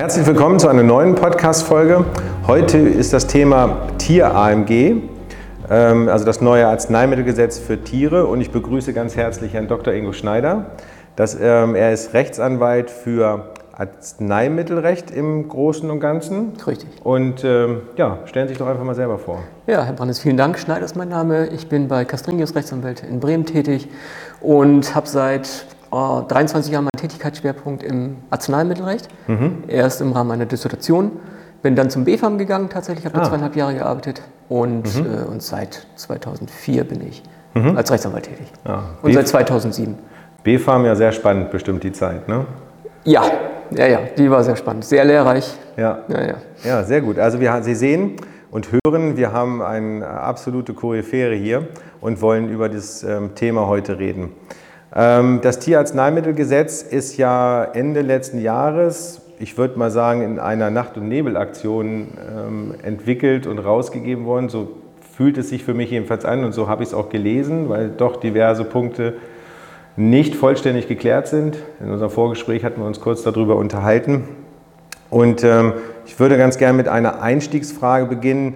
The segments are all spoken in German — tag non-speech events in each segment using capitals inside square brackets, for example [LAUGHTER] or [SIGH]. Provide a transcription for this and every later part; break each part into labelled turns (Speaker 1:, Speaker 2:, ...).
Speaker 1: herzlich willkommen zu einer neuen Podcast-Folge. Heute ist das Thema Tier-AMG, ähm, also das neue Arzneimittelgesetz für Tiere. Und ich begrüße ganz herzlich Herrn Dr. Ingo Schneider. Das, ähm, er ist Rechtsanwalt für Arzneimittelrecht im Großen und Ganzen.
Speaker 2: Richtig.
Speaker 1: Und ähm, ja, stellen Sie sich doch einfach mal selber vor.
Speaker 2: Ja, Herr Brandes, vielen Dank. Schneider ist mein Name. Ich bin bei Castringius Rechtsanwälte in Bremen tätig und habe seit oh, 23 Jahren meinen Tätigkeitsschwerpunkt im Arzneimittelrecht. Mhm. Erst im Rahmen meiner Dissertation. Bin dann zum BFAM gegangen, tatsächlich, habe ah. da zweieinhalb Jahre gearbeitet und, mhm. äh, und seit 2004 bin ich mhm. als Rechtsanwalt tätig. Ja. Ah. Und seit 2007.
Speaker 1: BFAM ja sehr spannend, bestimmt die Zeit, ne?
Speaker 2: Ja, ja, ja, die war sehr spannend, sehr lehrreich.
Speaker 1: Ja, ja, ja. ja sehr gut. Also wir, Sie sehen und hören, wir haben eine absolute Koryphäre hier und wollen über das ähm, Thema heute reden. Ähm, das Tierarzneimittelgesetz ist ja Ende letzten Jahres, ich würde mal sagen, in einer Nacht- und Nebelaktion ähm, entwickelt und rausgegeben worden. So fühlt es sich für mich jedenfalls an und so habe ich es auch gelesen, weil doch diverse Punkte nicht vollständig geklärt sind. In unserem Vorgespräch hatten wir uns kurz darüber unterhalten. Und ähm, ich würde ganz gerne mit einer Einstiegsfrage beginnen.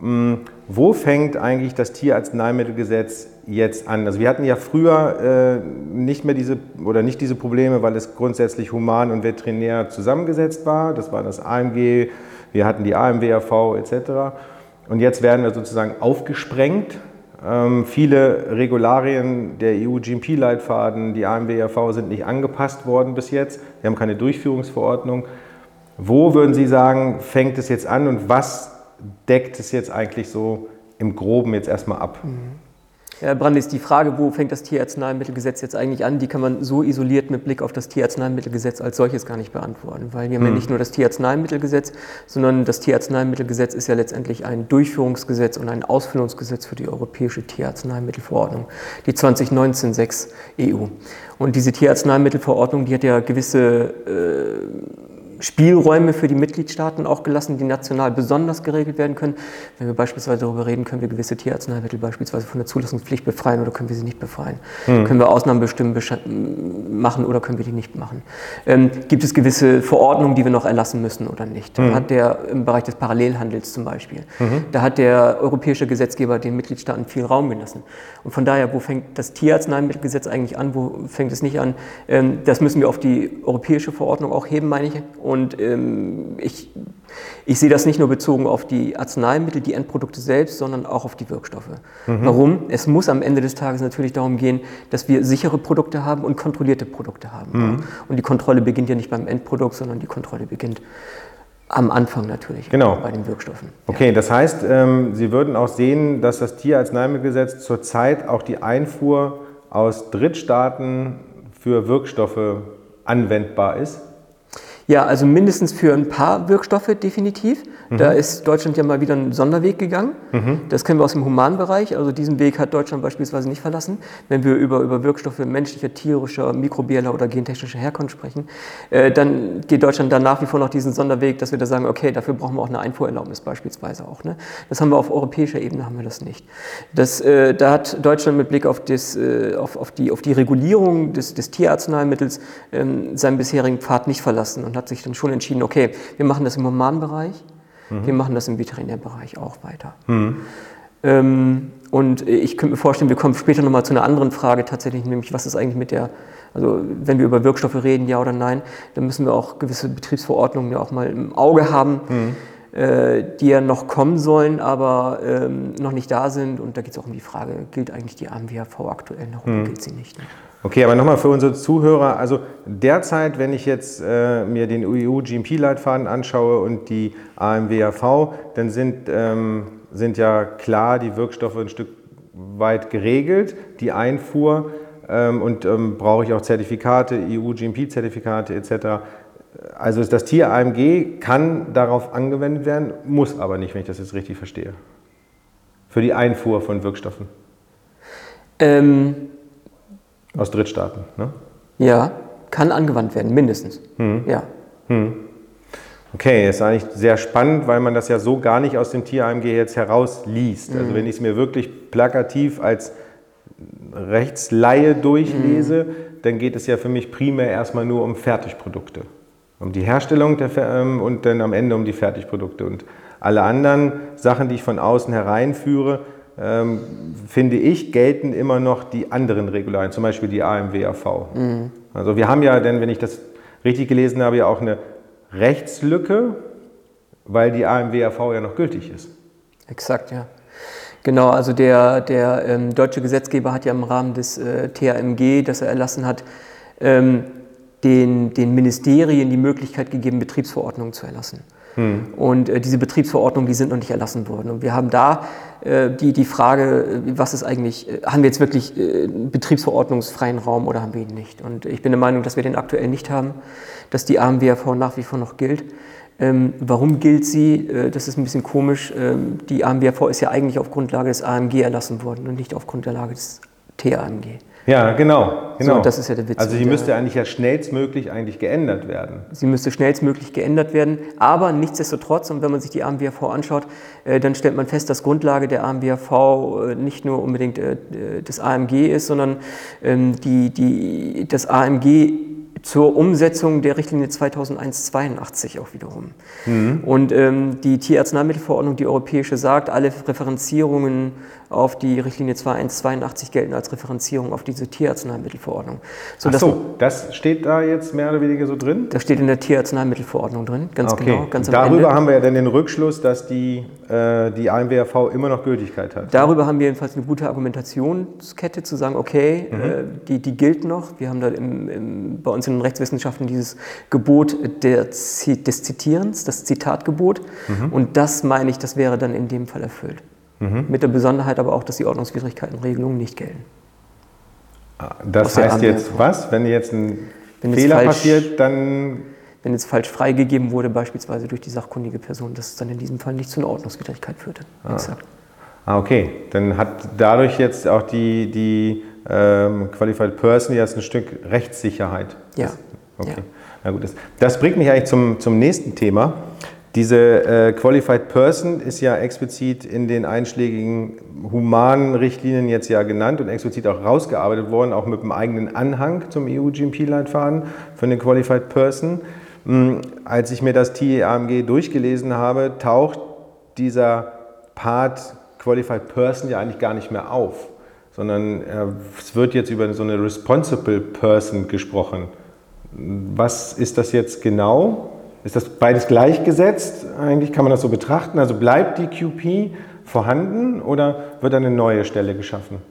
Speaker 1: Hm, wo fängt eigentlich das Tierarzneimittelgesetz jetzt an? Also wir hatten ja früher äh, nicht mehr diese oder nicht diese Probleme, weil es grundsätzlich human und veterinär zusammengesetzt war. Das war das AMG, wir hatten die AMWAV etc. Und jetzt werden wir sozusagen aufgesprengt ähm, viele Regularien der EU-GMP-Leitfaden, die AMWRV, sind nicht angepasst worden bis jetzt. Wir haben keine Durchführungsverordnung. Wo würden Sie sagen, fängt es jetzt an und was deckt es jetzt eigentlich so im Groben jetzt erstmal ab? Mhm.
Speaker 2: Herr Brandis, die Frage, wo fängt das Tierarzneimittelgesetz jetzt eigentlich an, die kann man so isoliert mit Blick auf das Tierarzneimittelgesetz als solches gar nicht beantworten. Weil wir haben ja hm. nicht nur das Tierarzneimittelgesetz, sondern das Tierarzneimittelgesetz ist ja letztendlich ein Durchführungsgesetz und ein Ausführungsgesetz für die Europäische Tierarzneimittelverordnung, die 2019-6 EU. Und diese Tierarzneimittelverordnung, die hat ja gewisse äh, Spielräume für die Mitgliedstaaten auch gelassen, die national besonders geregelt werden können. Wenn wir beispielsweise darüber reden, können wir gewisse Tierarzneimittel beispielsweise von der Zulassungspflicht befreien oder können wir sie nicht befreien? Mhm. Können wir Ausnahmen bestimmen machen oder können wir die nicht machen? Ähm, gibt es gewisse Verordnungen, die wir noch erlassen müssen oder nicht? Mhm. Hat der im Bereich des Parallelhandels zum Beispiel, mhm. da hat der europäische Gesetzgeber den Mitgliedstaaten viel Raum gelassen. Und von daher, wo fängt das Tierarzneimittelgesetz eigentlich an, wo fängt es nicht an? Ähm, das müssen wir auf die europäische Verordnung auch heben, meine ich und ähm, ich, ich sehe das nicht nur bezogen auf die Arzneimittel, die Endprodukte selbst, sondern auch auf die Wirkstoffe. Mhm. Warum? Es muss am Ende des Tages natürlich darum gehen, dass wir sichere Produkte haben und kontrollierte Produkte haben. Mhm. Und die Kontrolle beginnt ja nicht beim Endprodukt, sondern die Kontrolle beginnt am Anfang natürlich
Speaker 1: genau.
Speaker 2: bei den Wirkstoffen.
Speaker 1: Okay, ja. das heißt, ähm, Sie würden auch sehen, dass das Tierarzneimittelgesetz zurzeit auch die Einfuhr aus Drittstaaten für Wirkstoffe anwendbar ist?
Speaker 2: Ja, also mindestens für ein paar Wirkstoffe definitiv. Mhm. Da ist Deutschland ja mal wieder einen Sonderweg gegangen. Mhm. Das kennen wir aus dem Humanbereich. Also diesen Weg hat Deutschland beispielsweise nicht verlassen. Wenn wir über, über Wirkstoffe menschlicher, tierischer, mikrobieller oder gentechnischer Herkunft sprechen, äh, dann geht Deutschland da nach wie vor noch diesen Sonderweg, dass wir da sagen, okay, dafür brauchen wir auch eine Einfuhrerlaubnis beispielsweise auch. Ne? Das haben wir auf europäischer Ebene haben wir das nicht. Das, äh, da hat Deutschland mit Blick auf, das, äh, auf, auf, die, auf die Regulierung des, des Tierarzneimittels ähm, seinen bisherigen Pfad nicht verlassen und hat sich dann schon entschieden, okay, wir machen das im Humanbereich, mhm. wir machen das im Veterinärbereich auch weiter. Mhm. Ähm, und ich könnte mir vorstellen, wir kommen später nochmal zu einer anderen Frage tatsächlich, nämlich was ist eigentlich mit der, also wenn wir über Wirkstoffe reden, ja oder nein, dann müssen wir auch gewisse Betriebsverordnungen ja auch mal im Auge haben. Mhm äh, die ja noch kommen sollen, aber ähm, noch nicht da sind. Und da geht es auch um die Frage, gilt eigentlich die AMWHV aktuell noch oder mhm. gilt sie nicht? Ne?
Speaker 1: Okay, aber nochmal für unsere Zuhörer, also derzeit, wenn ich jetzt äh, mir den EU-GMP-Leitfaden anschaue und die AMWAV, dann sind, ähm, sind ja klar die Wirkstoffe ein Stück weit geregelt, die Einfuhr ähm, und ähm, brauche ich auch Zertifikate, EU-GMP-Zertifikate etc. Also das Tier AMG kann darauf angewendet werden, muss aber nicht, wenn ich das jetzt richtig verstehe. Für die Einfuhr von Wirkstoffen. Ähm aus Drittstaaten, ne?
Speaker 2: Ja, kann angewandt werden, mindestens. Hm. Ja. Hm.
Speaker 1: Okay, ist eigentlich sehr spannend, weil man das ja so gar nicht aus dem Tier-AMG jetzt herausliest. Also mhm. Also wenn ich es mir wirklich plakativ als Rechtsleihe durchlese, mhm. dann geht es ja für mich primär erstmal nur um Fertigprodukte. Um die Herstellung der, ähm, und dann am Ende um die Fertigprodukte. Und alle anderen Sachen, die ich von außen hereinführe, ähm, finde ich, gelten immer noch die anderen Regularien, zum Beispiel die AMWAV. Mhm. Also wir haben ja, denn wenn ich das richtig gelesen habe, ja auch eine Rechtslücke, weil die AMWAV ja noch gültig ist.
Speaker 2: Exakt, ja. Genau, also der, der ähm, deutsche Gesetzgeber hat ja im Rahmen des äh, THMG, das er erlassen hat, ähm, den, den Ministerien die Möglichkeit gegeben, Betriebsverordnungen zu erlassen. Hm. Und äh, diese Betriebsverordnungen, die sind noch nicht erlassen worden. Und wir haben da äh, die, die Frage, äh, was ist eigentlich, äh, haben wir jetzt wirklich äh, betriebsverordnungsfreien Raum oder haben wir ihn nicht? Und ich bin der Meinung, dass wir den aktuell nicht haben, dass die AMWRV nach wie vor noch gilt. Ähm, warum gilt sie? Äh, das ist ein bisschen komisch. Ähm, die AMWRV ist ja eigentlich auf Grundlage des AMG erlassen worden und nicht auf Grundlage des TAMG.
Speaker 1: Ja, genau. genau.
Speaker 2: So, das ist ja der Witz.
Speaker 1: Also sie müsste eigentlich ja schnellstmöglich eigentlich geändert werden.
Speaker 2: Sie müsste schnellstmöglich geändert werden, aber nichtsdestotrotz, und wenn man sich die AMBAV anschaut, äh, dann stellt man fest, dass Grundlage der AMBAV äh, nicht nur unbedingt äh, das AMG ist, sondern ähm, die, die, das AMG zur Umsetzung der Richtlinie 2001-82 auch wiederum. Mhm. Und ähm, die Tierarzneimittelverordnung, die europäische, sagt, alle Referenzierungen auf die Richtlinie 2182 gelten als Referenzierung auf diese Tierarzneimittelverordnung.
Speaker 1: So, Ach so, das steht da jetzt mehr oder weniger so drin?
Speaker 2: Das steht in der Tierarzneimittelverordnung drin,
Speaker 1: ganz okay. genau. Ganz Darüber Ende. haben wir ja dann den Rückschluss, dass die, äh, die AMWRV immer noch Gültigkeit hat.
Speaker 2: Darüber haben wir jedenfalls eine gute Argumentationskette zu sagen, okay, mhm. äh, die, die gilt noch. Wir haben da im, im, bei uns in den Rechtswissenschaften dieses Gebot der, des Zitierens, das Zitatgebot. Mhm. Und das meine ich, das wäre dann in dem Fall erfüllt. Mhm. Mit der Besonderheit aber auch, dass die Ordnungswidrigkeitenregelungen nicht gelten.
Speaker 1: Ah, das heißt jetzt was? Wenn jetzt ein wenn Fehler falsch, passiert, dann.
Speaker 2: Wenn jetzt falsch freigegeben wurde, beispielsweise durch die sachkundige Person, dass es dann in diesem Fall nicht zu einer Ordnungswidrigkeit führte.
Speaker 1: Ah. Exakt. Ah, okay. Dann hat dadurch jetzt auch die, die ähm, Qualified Person jetzt ein Stück Rechtssicherheit.
Speaker 2: Ja.
Speaker 1: Okay. Ja. Na gut, das, das bringt mich eigentlich zum, zum nächsten Thema. Diese äh, Qualified Person ist ja explizit in den einschlägigen humanen Richtlinien jetzt ja genannt und explizit auch rausgearbeitet worden, auch mit einem eigenen Anhang zum EU-GMP-Leitfaden für eine Qualified Person. Hm, als ich mir das TEAMG durchgelesen habe, taucht dieser Part Qualified Person ja eigentlich gar nicht mehr auf, sondern äh, es wird jetzt über so eine Responsible Person gesprochen. Was ist das jetzt genau? Ist das beides gleichgesetzt? Eigentlich kann man das so betrachten. Also bleibt die QP vorhanden oder wird eine neue Stelle geschaffen?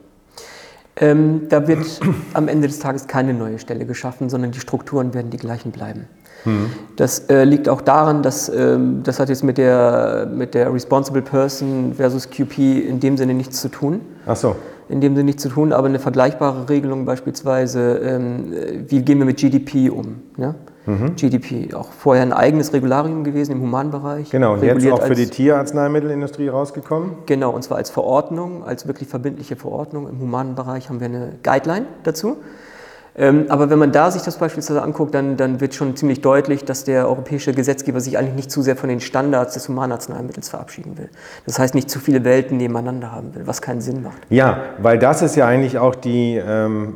Speaker 2: Ähm, da wird [CLEARS THROAT] am Ende des Tages keine neue Stelle geschaffen, sondern die Strukturen werden die gleichen bleiben. Hm. Das äh, liegt auch daran, dass ähm, das hat jetzt mit der, mit der Responsible Person versus QP in dem Sinne nichts zu tun.
Speaker 1: Ach so.
Speaker 2: In dem Sinne nichts zu tun, aber eine vergleichbare Regelung beispielsweise, ähm, wie gehen wir mit GDP um? Ja? Mhm. GDP. Auch vorher ein eigenes Regularium gewesen im Humanbereich.
Speaker 1: Genau, und jetzt auch für die Tierarzneimittelindustrie rausgekommen?
Speaker 2: Genau, und zwar als Verordnung, als wirklich verbindliche Verordnung. Im humanen Bereich haben wir eine Guideline dazu. Ähm, aber wenn man da sich das beispielsweise anguckt, dann, dann wird schon ziemlich deutlich, dass der europäische Gesetzgeber sich eigentlich nicht zu sehr von den Standards des Humanarzneimittels verabschieden will. Das heißt, nicht zu viele Welten nebeneinander haben will, was keinen Sinn macht.
Speaker 1: Ja, weil das ist ja eigentlich auch die, ähm,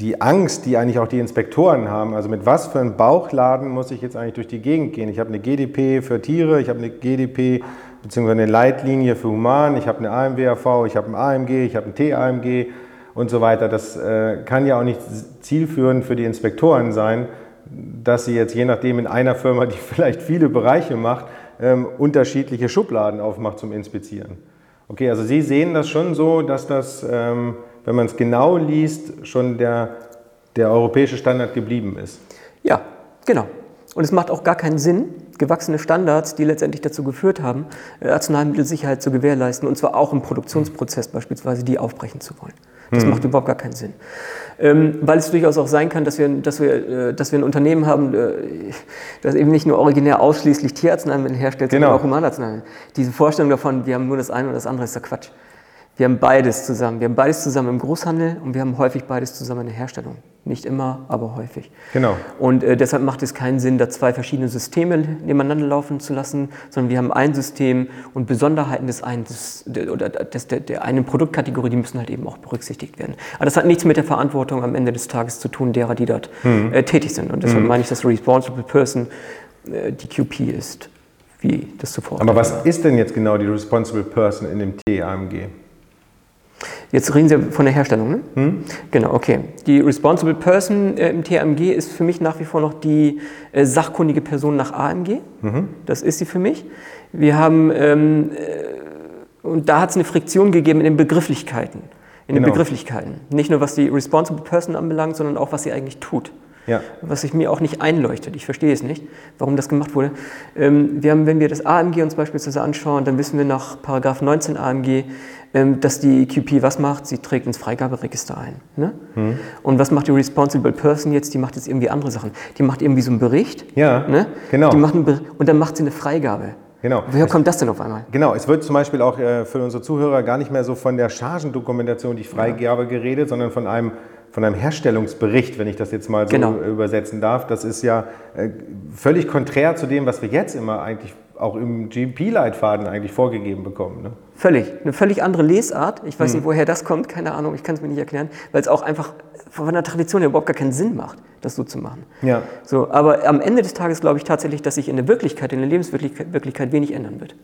Speaker 1: die Angst, die eigentlich auch die Inspektoren haben. Also mit was für einem Bauchladen muss ich jetzt eigentlich durch die Gegend gehen? Ich habe eine GDP für Tiere, ich habe eine GDP bzw. eine Leitlinie für Human, ich habe eine AMWAV, ich habe ein AMG, ich habe ein TAMG und so weiter. Das äh, kann ja auch nicht zielführend für die Inspektoren sein, dass sie jetzt je nachdem in einer Firma, die [LAUGHS] vielleicht viele Bereiche macht, ähm, unterschiedliche Schubladen aufmacht zum Inspizieren. Okay, also Sie sehen das schon so, dass das, ähm, wenn man es genau liest, schon der, der europäische Standard geblieben ist.
Speaker 2: Ja, genau. Und es macht auch gar keinen Sinn, gewachsene Standards, die letztendlich dazu geführt haben, äh, Arzneimittelsicherheit zu gewährleisten, und zwar auch im Produktionsprozess beispielsweise, die aufbrechen zu wollen. Das mhm. macht überhaupt gar keinen Sinn. Ähm, weil es durchaus auch sein kann, dass wir, dass wir, äh, dass wir ein Unternehmen haben, äh, das eben nicht nur originär ausschließlich Tierarzneimittel herstellt, genau. sondern auch Humanarzneimittel. Diese Vorstellung davon, wir haben nur das eine oder das andere, ist der Quatsch. Wir haben beides zusammen. Wir haben beides zusammen im Großhandel und wir haben häufig beides zusammen in der Herstellung. Nicht immer, aber häufig.
Speaker 1: Genau.
Speaker 2: Und äh, deshalb macht es keinen Sinn, da zwei verschiedene Systeme nebeneinander laufen zu lassen, sondern wir haben ein System und Besonderheiten des einen, des, oder des, der, der einen Produktkategorie, die müssen halt eben auch berücksichtigt werden. Aber das hat nichts mit der Verantwortung am Ende des Tages zu tun, derer, die dort mhm. äh, tätig sind. Und deshalb mhm. meine ich, dass Responsible Person äh, die QP ist, wie das zuvor.
Speaker 1: Aber was ist denn jetzt genau die Responsible Person in dem TAMG?
Speaker 2: Jetzt reden Sie von der Herstellung, ne? Hm? Genau, okay. Die Responsible Person äh, im TAMG ist für mich nach wie vor noch die äh, sachkundige Person nach AMG. Mhm. Das ist sie für mich. Wir haben, ähm, äh, und da hat es eine Friktion gegeben in den Begrifflichkeiten. In genau. den Begrifflichkeiten. Nicht nur was die Responsible Person anbelangt, sondern auch was sie eigentlich tut. Ja. Was sich mir auch nicht einleuchtet. Ich verstehe es nicht, warum das gemacht wurde. Ähm, wir haben, wenn wir das AMG uns beispielsweise anschauen, dann wissen wir nach Paragraph 19 AMG, dass die QP was macht? Sie trägt ins Freigaberegister ein. Ne? Mhm. Und was macht die Responsible Person jetzt? Die macht jetzt irgendwie andere Sachen. Die macht irgendwie so einen Bericht.
Speaker 1: Ja, ne? genau.
Speaker 2: Die macht einen und dann macht sie eine Freigabe.
Speaker 1: Genau.
Speaker 2: Woher kommt das denn auf einmal?
Speaker 1: Genau, es wird zum Beispiel auch äh, für unsere Zuhörer gar nicht mehr so von der Chargendokumentation, die Freigabe geredet, sondern von einem von einem Herstellungsbericht, wenn ich das jetzt mal so genau. übersetzen darf. Das ist ja äh, völlig konträr zu dem, was wir jetzt immer eigentlich auch im GMP-Leitfaden eigentlich vorgegeben bekommen. Ne?
Speaker 2: Völlig. Eine völlig andere Lesart. Ich weiß hm. nicht, woher das kommt, keine Ahnung, ich kann es mir nicht erklären, weil es auch einfach von der Tradition her überhaupt gar keinen Sinn macht, das so zu machen.
Speaker 1: Ja.
Speaker 2: So, aber am Ende des Tages glaube ich tatsächlich, dass sich in der Wirklichkeit, in der Lebenswirklichkeit wenig ändern wird.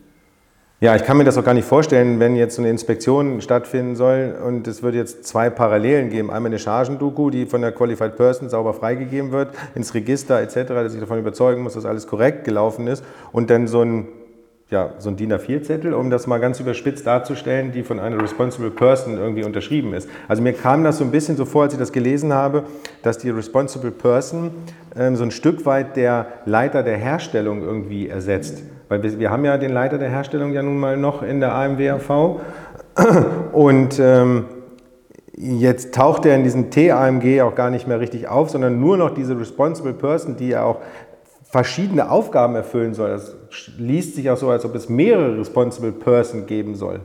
Speaker 1: Ja, ich kann mir das auch gar nicht vorstellen, wenn jetzt so eine Inspektion stattfinden soll und es wird jetzt zwei Parallelen geben. Einmal eine Chargendoku, die von der Qualified Person sauber freigegeben wird, ins Register etc., dass ich davon überzeugen muss, dass alles korrekt gelaufen ist und dann so ein ja, so ein DIN A4-Zettel, um das mal ganz überspitzt darzustellen, die von einer Responsible Person irgendwie unterschrieben ist. Also mir kam das so ein bisschen so vor, als ich das gelesen habe, dass die Responsible Person ähm, so ein Stück weit der Leiter der Herstellung irgendwie ersetzt. Weil wir, wir, haben ja den Leiter der Herstellung ja nun mal noch in der AMWAV [CLEARS THROAT] und ähm, Jetzt taucht er in diesem TAMG auch gar nicht mehr richtig auf, sondern nur noch diese Responsible Person, die ja auch verschiedene Aufgaben erfüllen soll. Das liest sich auch so, als ob es mehrere Responsible Person geben soll.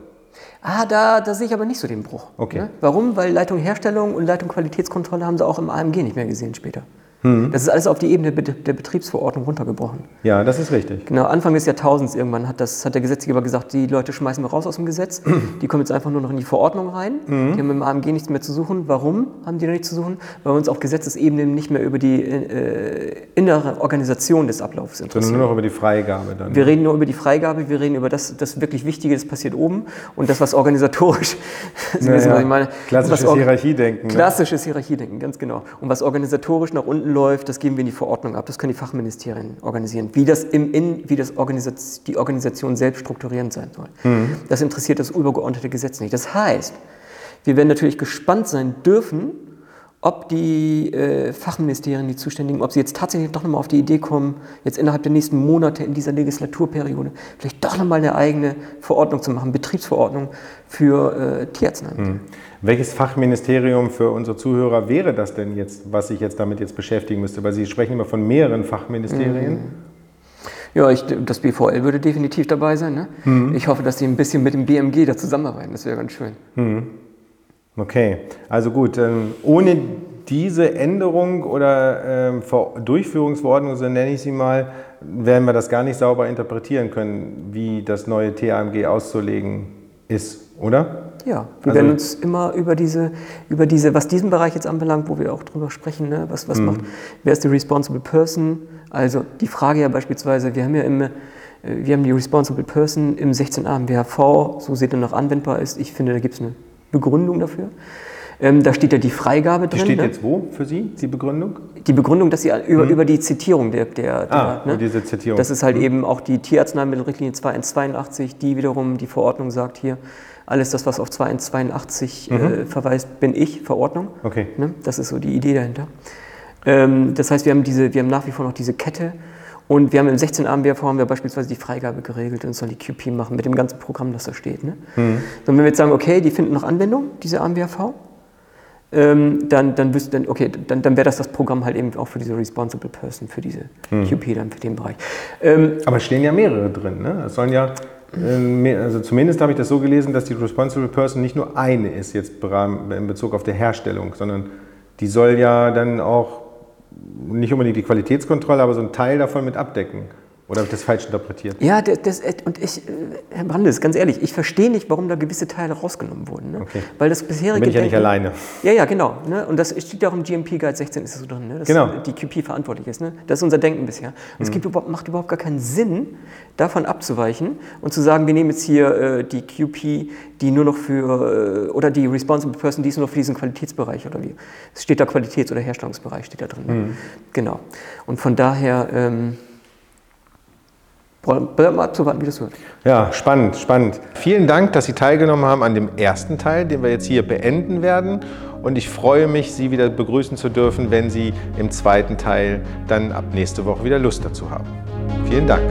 Speaker 2: Ah, da, da sehe ich aber nicht so den Bruch.
Speaker 1: Okay. Ne?
Speaker 2: Warum? Weil Leitung Herstellung und Leitung Qualitätskontrolle haben sie auch im AMG nicht mehr gesehen später. Mhm. Das ist alles auf die Ebene der Betriebsverordnung runtergebrochen.
Speaker 1: Ja, das ist richtig.
Speaker 2: Genau, Anfang des Jahrtausends irgendwann hat, das, hat der Gesetzgeber gesagt, die Leute schmeißen wir raus aus dem Gesetz, [CLEARS THROAT] die kommen jetzt einfach nur noch in die Verordnung rein, mhm. die haben im AMG nichts mehr zu suchen. Warum haben die da nichts zu suchen? Weil wir uns auf Gesetzesebene nicht mehr über die äh, innere Organisation des Ablaufs interessieren.
Speaker 1: Sondern nur noch über die Freigabe dann.
Speaker 2: Wir reden nur über die Freigabe, wir reden über das, das wirklich Wichtige, das passiert oben und das, was organisatorisch, [LAUGHS]
Speaker 1: Sie naja, wissen, was ich meine. Klassisches Hierarchiedenken.
Speaker 2: Ne? Klassisches Hierarchiedenken, ganz genau. Und was organisatorisch nach unten läuft, das geben wir in die Verordnung ab. Das können die Fachministerien organisieren. Wie das, im, in, wie das Organisation, die Organisation selbst strukturierend sein soll. Mhm. Das interessiert das übergeordnete Gesetz nicht. Das heißt, wir werden natürlich gespannt sein dürfen, ob die äh, Fachministerien, die Zuständigen, ob sie jetzt tatsächlich doch nochmal auf die Idee kommen, jetzt innerhalb der nächsten Monate in dieser Legislaturperiode vielleicht doch nochmal eine eigene Verordnung zu machen, Betriebsverordnung für äh, Tierarzneimittel. Hm.
Speaker 1: Welches Fachministerium für unsere Zuhörer wäre das denn jetzt, was sich jetzt damit jetzt beschäftigen müsste? Weil Sie sprechen immer von mehreren Fachministerien. Hm.
Speaker 2: Ja, ich, das BVL würde definitiv dabei sein. Ne? Mhm. Ich hoffe, dass Sie ein bisschen mit dem BMG da zusammenarbeiten. Das wäre ganz schön.
Speaker 1: Okay, also gut, ähm, ohne diese Änderung oder ähm, Durchführungsverordnung, so nenne ich sie mal, werden wir das gar nicht sauber interpretieren können, wie das neue TAMG auszulegen ist, oder?
Speaker 2: Ja, wir also, werden uns immer über diese, über diese, was diesen Bereich jetzt anbelangt, wo wir auch drüber sprechen, ne, was, was mhm. macht, wer ist die Responsible Person? Also die Frage ja beispielsweise, wir haben ja immer, wir haben die Responsible Person im 16a im WHV, so seht ihr noch anwendbar ist. Ich finde, da gibt es eine Begründung dafür. Ähm, da steht ja die Freigabe drin.
Speaker 1: Die steht ne? jetzt wo für Sie, die Begründung?
Speaker 2: Die Begründung, dass Sie über, mhm. über die Zitierung der, der, der
Speaker 1: ah, ne? diese Zitierung.
Speaker 2: Das ist halt mhm. eben auch die Tierarzneimittelrichtlinie 2182, die wiederum die Verordnung sagt hier, alles das, was auf 2182 äh, mhm. äh, verweist, bin ich, Verordnung.
Speaker 1: Okay.
Speaker 2: Ne? Das ist so die Idee dahinter. Ähm, das heißt, wir haben, diese, wir haben nach wie vor noch diese Kette und wir haben im 16 AMBRV haben wir beispielsweise die Freigabe geregelt und soll die QP machen mit dem ganzen Programm, das da steht. Ne? Mhm. Und wenn wir jetzt sagen, okay, die finden noch Anwendung, diese AMBRV, ähm, dann, dann, dann, okay, dann, dann wäre das das Programm halt eben auch für diese Responsible Person, für diese mhm. QP dann, für den Bereich.
Speaker 1: Ähm, Aber es stehen ja mehrere drin, ne? Es sollen ja äh, also zumindest habe ich das so gelesen, dass die Responsible Person nicht nur eine ist jetzt in Bezug auf die Herstellung, sondern die soll ja dann auch nicht unbedingt die Qualitätskontrolle, aber so einen Teil davon mit abdecken. Oder habe ich das falsch interpretiert?
Speaker 2: Ja, das, das, und ich, äh, Herr Brandes, ganz ehrlich, ich verstehe nicht, warum da gewisse Teile rausgenommen wurden. Ne?
Speaker 1: Okay.
Speaker 2: Weil das bisherige.
Speaker 1: Bin ich ja nicht
Speaker 2: Denken-
Speaker 1: alleine.
Speaker 2: Ja, ja, genau. Ne? Und das steht ja auch im GMP Guide 16 ist es so drin, ne? dass
Speaker 1: Genau.
Speaker 2: die QP verantwortlich ist. Ne? Das ist unser Denken bisher. Und es gibt überhaupt, macht überhaupt gar keinen Sinn, davon abzuweichen und zu sagen, wir nehmen jetzt hier äh, die QP, die nur noch für, äh, oder die Responsible Person, die ist nur noch für diesen Qualitätsbereich oder wie. Es steht da Qualitäts- oder Herstellungsbereich, steht da drin. Ne? Genau. Und von daher, ähm, bleibt mal abzuwarten, wie das wird.
Speaker 1: Ja, spannend, spannend. Vielen Dank, dass Sie teilgenommen haben an dem ersten Teil, den wir jetzt hier beenden werden. Und ich freue mich, Sie wieder begrüßen zu dürfen, wenn Sie im zweiten Teil dann ab nächste Woche wieder Lust dazu haben. Vielen Dank.